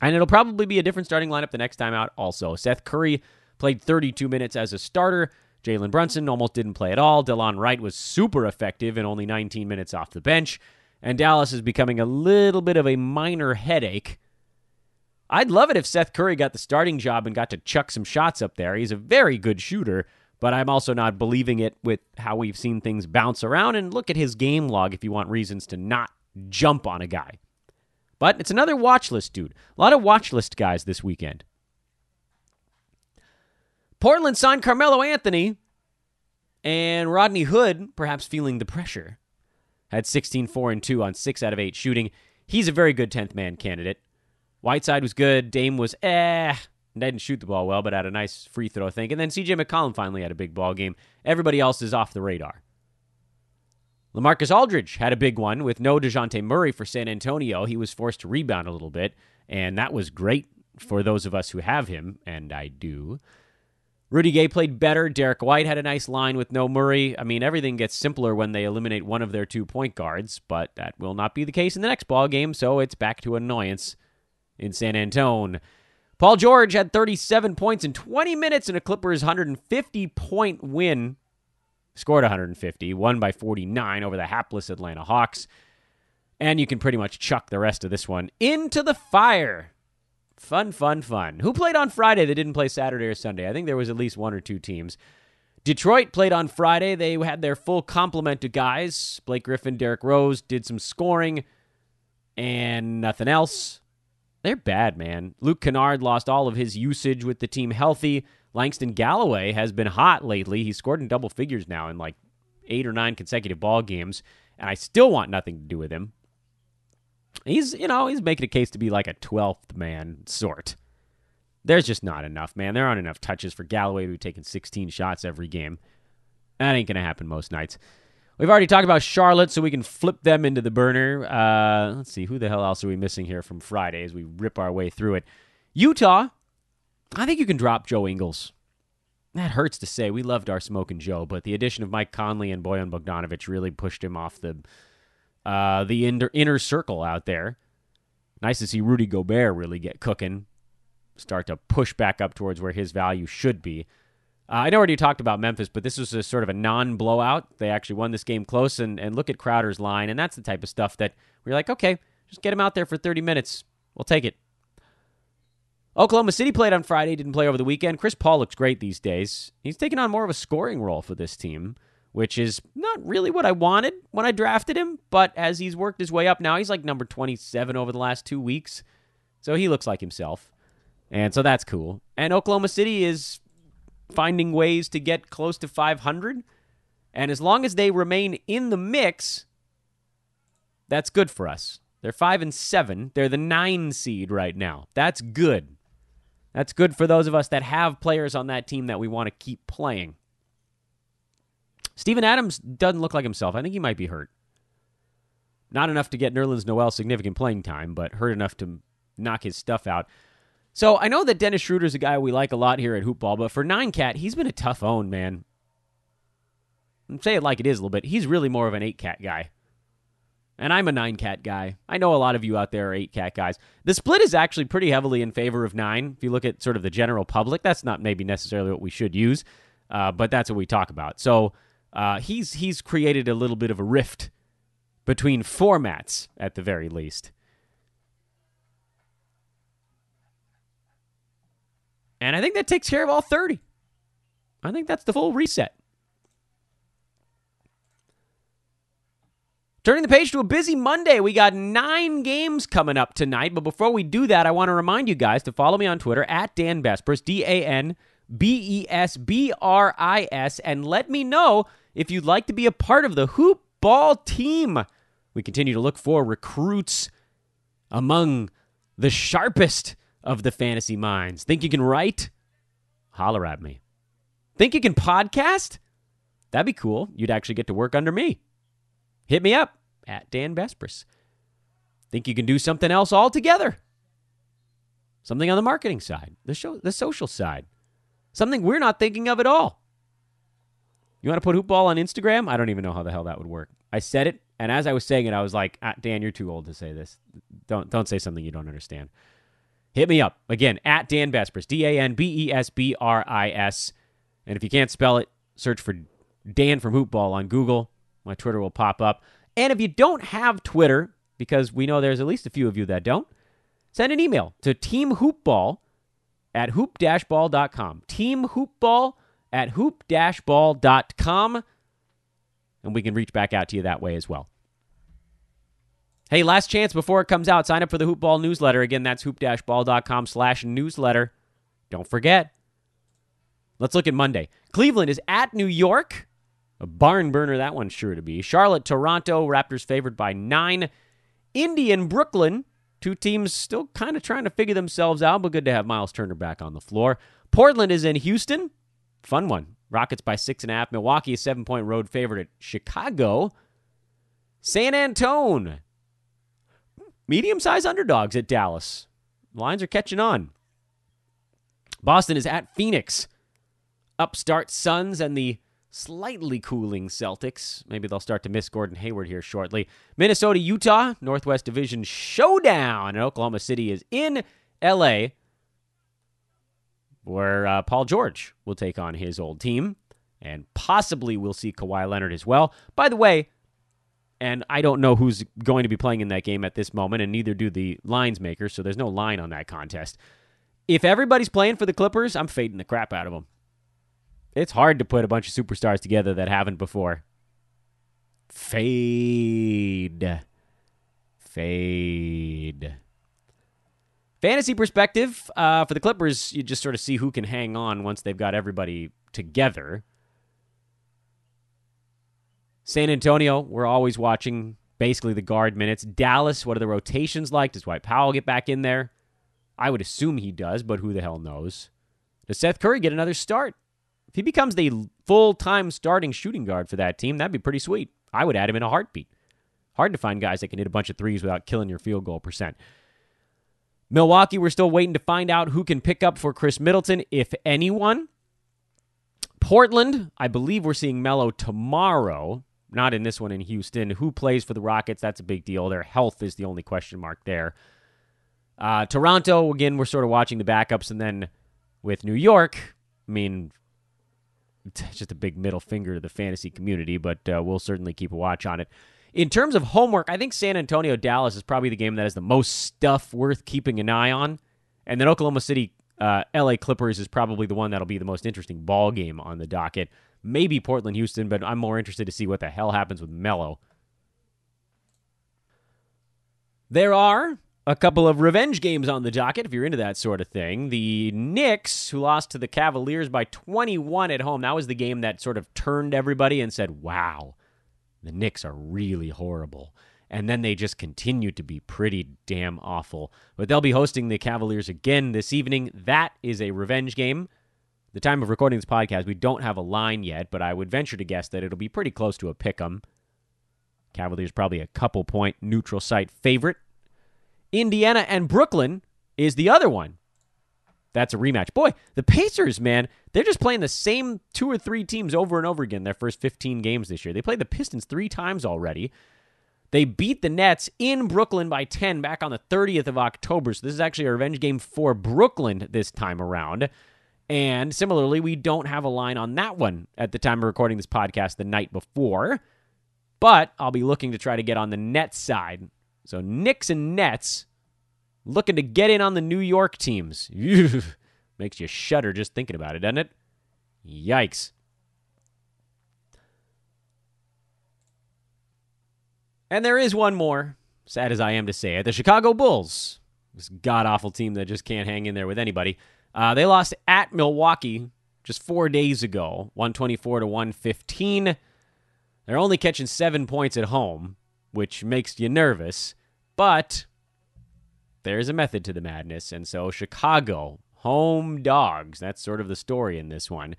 And it'll probably be a different starting lineup the next time out, also. Seth Curry played 32 minutes as a starter. Jalen Brunson almost didn't play at all. Delon Wright was super effective in only 19 minutes off the bench. And Dallas is becoming a little bit of a minor headache. I'd love it if Seth Curry got the starting job and got to chuck some shots up there. He's a very good shooter, but I'm also not believing it with how we've seen things bounce around. And look at his game log if you want reasons to not jump on a guy. But it's another watch list dude. A lot of watch list guys this weekend. Portland signed Carmelo Anthony, and Rodney Hood, perhaps feeling the pressure, had 16 4 and 2 on 6 out of 8 shooting. He's a very good 10th man candidate. Whiteside was good. Dame was eh. Didn't shoot the ball well, but had a nice free throw, thing. And then CJ McCollum finally had a big ball game. Everybody else is off the radar. Lamarcus Aldridge had a big one with no DeJounte Murray for San Antonio. He was forced to rebound a little bit, and that was great for those of us who have him, and I do. Rudy Gay played better. Derrick White had a nice line with no Murray. I mean, everything gets simpler when they eliminate one of their two point guards, but that will not be the case in the next ball game, so it's back to annoyance in San Antone. Paul George had 37 points in 20 minutes in a Clippers 150 point win scored 150, won by 49 over the hapless Atlanta Hawks. And you can pretty much chuck the rest of this one into the fire. Fun, fun, fun. Who played on Friday that didn't play Saturday or Sunday? I think there was at least one or two teams. Detroit played on Friday. They had their full complement of guys. Blake Griffin, Derrick Rose did some scoring and nothing else. They're bad, man. Luke Kennard lost all of his usage with the team healthy. Langston Galloway has been hot lately. He's scored in double figures now in like eight or nine consecutive ball games, and I still want nothing to do with him. He's, you know, he's making a case to be like a 12th man sort. There's just not enough, man. There aren't enough touches for Galloway to be taking 16 shots every game. That ain't going to happen most nights. We've already talked about Charlotte, so we can flip them into the burner. Uh, let's see, who the hell else are we missing here from Friday as we rip our way through it? Utah I think you can drop Joe Ingles. That hurts to say. We loved our smoking Joe, but the addition of Mike Conley and Bojan Bogdanovic really pushed him off the uh, the inner, inner circle out there. Nice to see Rudy Gobert really get cooking, start to push back up towards where his value should be. Uh, I know already talked about Memphis, but this was a sort of a non-blowout. They actually won this game close, and, and look at Crowder's line, and that's the type of stuff that we're like, okay, just get him out there for 30 minutes. We'll take it. Oklahoma City played on Friday, didn't play over the weekend. Chris Paul looks great these days. He's taking on more of a scoring role for this team, which is not really what I wanted when I drafted him, but as he's worked his way up now, he's like number 27 over the last two weeks. So he looks like himself. And so that's cool. And Oklahoma City is finding ways to get close to 500. And as long as they remain in the mix, that's good for us. They're 5 and 7. They're the 9 seed right now. That's good. That's good for those of us that have players on that team that we want to keep playing. Steven Adams doesn't look like himself. I think he might be hurt. Not enough to get Nerlens Noel significant playing time, but hurt enough to knock his stuff out. So I know that Dennis Schroeder's a guy we like a lot here at Hoopball, but for Nine Cat, he's been a tough own, man. Say it like it is a little bit. He's really more of an eight cat guy. And I'm a nine cat guy. I know a lot of you out there are eight cat guys. The split is actually pretty heavily in favor of nine. If you look at sort of the general public, that's not maybe necessarily what we should use, uh, but that's what we talk about. So uh, he's he's created a little bit of a rift between formats at the very least. And I think that takes care of all 30. I think that's the full reset. Turning the page to a busy Monday, we got nine games coming up tonight. But before we do that, I want to remind you guys to follow me on Twitter at Dan Besbris, D A N B E S B R I S, and let me know if you'd like to be a part of the Hoop Ball team. We continue to look for recruits among the sharpest of the fantasy minds. Think you can write? Holler at me. Think you can podcast? That'd be cool. You'd actually get to work under me. Hit me up at Dan Besbris. Think you can do something else altogether? Something on the marketing side, the show, the social side, something we're not thinking of at all. You want to put hoopball on Instagram? I don't even know how the hell that would work. I said it, and as I was saying it, I was like, ah, "Dan, you're too old to say this. Don't don't say something you don't understand." Hit me up again at Dan Besbris, D A N B E S B R I S, and if you can't spell it, search for Dan from Hoopball on Google. My Twitter will pop up. And if you don't have Twitter, because we know there's at least a few of you that don't, send an email to teamhoopball at hoop-ball.com. Teamhoopball at hoop-ball.com. And we can reach back out to you that way as well. Hey, last chance before it comes out, sign up for the Hoopball newsletter. Again, that's hoop-ball.com slash newsletter. Don't forget. Let's look at Monday. Cleveland is at New York. A barn burner, that one's sure to be. Charlotte, Toronto, Raptors favored by nine. Indy and Brooklyn, two teams still kind of trying to figure themselves out, but good to have Myles Turner back on the floor. Portland is in Houston. Fun one. Rockets by six and a half. Milwaukee, a seven point road favorite at Chicago. San Antone, medium sized underdogs at Dallas. Lines are catching on. Boston is at Phoenix. Upstart Suns and the slightly cooling Celtics. Maybe they'll start to miss Gordon Hayward here shortly. Minnesota, Utah, Northwest Division showdown. And Oklahoma City is in LA, where uh, Paul George will take on his old team. And possibly we'll see Kawhi Leonard as well. By the way, and I don't know who's going to be playing in that game at this moment, and neither do the lines makers, so there's no line on that contest. If everybody's playing for the Clippers, I'm fading the crap out of them. It's hard to put a bunch of superstars together that haven't before. Fade. Fade. Fantasy perspective uh, for the Clippers, you just sort of see who can hang on once they've got everybody together. San Antonio, we're always watching basically the guard minutes. Dallas, what are the rotations like? Does Dwight Powell get back in there? I would assume he does, but who the hell knows? Does Seth Curry get another start? If he becomes the full time starting shooting guard for that team, that'd be pretty sweet. I would add him in a heartbeat. Hard to find guys that can hit a bunch of threes without killing your field goal percent. Milwaukee, we're still waiting to find out who can pick up for Khris Middleton, if anyone. Portland, I believe we're seeing Melo tomorrow, not in this one in Houston. Who plays for the Rockets? That's a big deal. Their health is the only question mark there. Uh, Toronto, again, we're sort of watching the backups. And then with New York, I mean, it's just a big middle finger to the fantasy community, but uh, we'll certainly keep a watch on it. In terms of homework, I think San Antonio Dallas is probably the game that has the most stuff worth keeping an eye on, and then Oklahoma City uh, LA Clippers is probably the one that'll be the most interesting ball game on the docket. Maybe Portland Houston, but I'm more interested to see what the hell happens with Melo. There are a couple of revenge games on the docket if you're into that sort of thing. The Knicks, who lost to the Cavaliers by 21 at home, that was the game that sort of turned everybody and said, wow, the Knicks are really horrible. And then they just continued to be pretty damn awful. But they'll be hosting the Cavaliers again this evening. That is a revenge game. The time of recording this podcast, we don't have a line yet, but I would venture to guess that it'll be pretty close to a pick 'em. Cavaliers probably a couple point neutral site favorite Indiana and Brooklyn is the other one. That's a rematch. Boy, the Pacers, man, they're just playing the same two or three teams over and over again their first 15 games this year. They played the Pistons three times already. They beat the Nets in Brooklyn by 10 back on the 30th of October. So this is actually a revenge game for Brooklyn this time around. And similarly, we don't have a line on that one at the time of recording this podcast the night before. But I'll be looking to try to get on the Nets side so Knicks and Nets looking to get in on the New York teams. Makes you shudder just thinking about it, doesn't it? Yikes. And there is one more, sad as I am to say it. The Chicago Bulls, this god awful team that just can't hang in there with anybody. Uh, they lost at Milwaukee just four days ago, 124 to 115. They're only catching seven points at home which makes you nervous. But there's a method to the madness. And so, Chicago, home dogs. That's sort of the story in this one.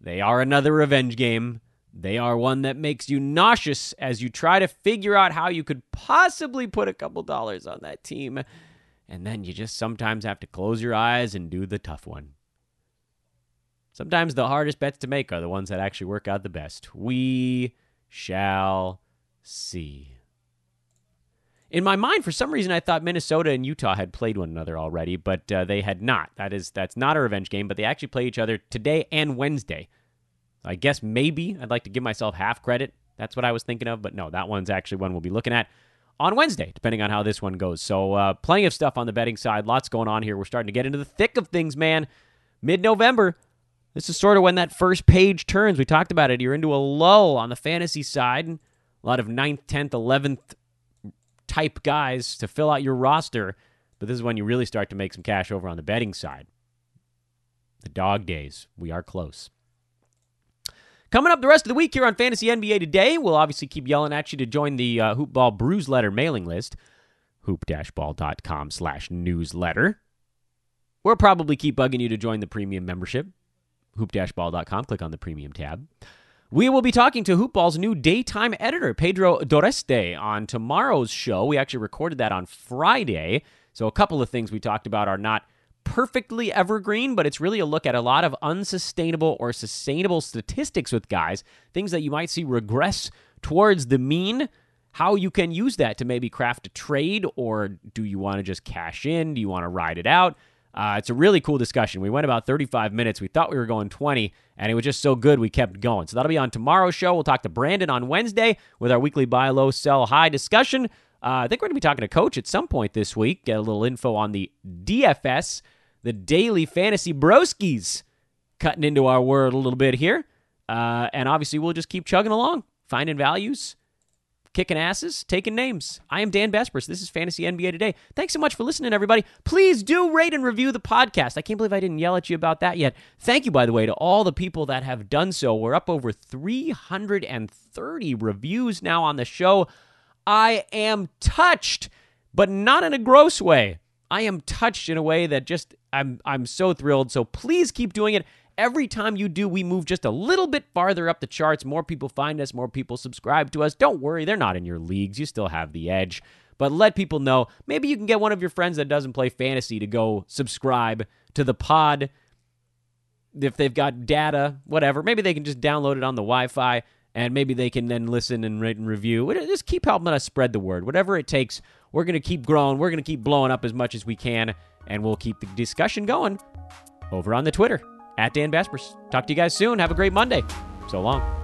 They are another revenge game. They are one that makes you nauseous as you try to figure out how you could possibly put a couple dollars on that team. And then you just sometimes have to close your eyes and do the tough one. Sometimes the hardest bets to make are the ones that actually work out the best. We shall see. In my mind, for some reason, I thought Minnesota and Utah had played one another already, but uh, they had not. That is, that's not a revenge game, but they actually play each other today and Wednesday. I guess maybe I'd like to give myself half credit. That's what I was thinking of, but no, that one's actually one we'll be looking at on Wednesday, depending on how this one goes. So, uh, plenty of stuff on the betting side. Lots going on here. We're starting to get into the thick of things, man. Mid November. This is sort of when that first page turns. We talked about it. You're into a lull on the fantasy side. A lot of 9th, 10th, 11th type guys to fill out your roster. But this is when you really start to make some cash over on the betting side. The dog days. We are close. Coming up the rest of the week here on Fantasy NBA Today, we'll obviously keep yelling at you to join the uh, Hoopball Brews Letter mailing list, hoop-ball.com slash newsletter. We'll probably keep bugging you to join the premium membership, hoop-ball.com. Click on the premium tab. We will be talking to Hoopball's new daytime editor, Pedro Doreste, on tomorrow's show. We actually recorded that on Friday. So a couple of things we talked about are not perfectly evergreen, but it's really a look at a lot of unsustainable or sustainable statistics with guys, things that you might see regress towards the mean. How you can use that to maybe craft a trade, or do you want to just cash in? Do you want to ride it out? Uh, it's a really cool discussion. We went about 35 minutes. We thought we were going 20, and it was just so good we kept going. So that'll be on tomorrow's show. We'll talk to Brandon on Wednesday with our weekly buy low, sell high discussion. Uh, I think we're going to be talking to Coach at some point this week. Get a little info on the DFS the daily fantasy broskies cutting into our world a little bit here. Uh, and obviously, we'll just keep chugging along, finding values, kicking asses, taking names. I am Dan Besbris. This is Fantasy NBA Today. Thanks so much for listening, everybody. Please do rate and review the podcast. I can't believe I didn't yell at you about that yet. Thank you, by the way, to all the people that have done so. We're up over 330 reviews now on the show. I am touched, but not in a gross way. I am touched in a way that just I'm I'm so thrilled. So please keep doing it. Every time you do, we move just a little bit farther up the charts. More people find us, more people subscribe to us. Don't worry, they're not in your leagues. You still have the edge. But let people know. Maybe you can get one of your friends that doesn't play fantasy to go subscribe to the pod. If they've got data, whatever, maybe they can just download it on the Wi Fi and maybe they can then listen and rate and review. Just keep helping us spread the word. Whatever it takes, we're going to keep growing. We're going to keep blowing up as much as we can, and we'll keep the discussion going over on the Twitter at Dan Besbris. Talk to you guys soon. Have a great Monday. So long.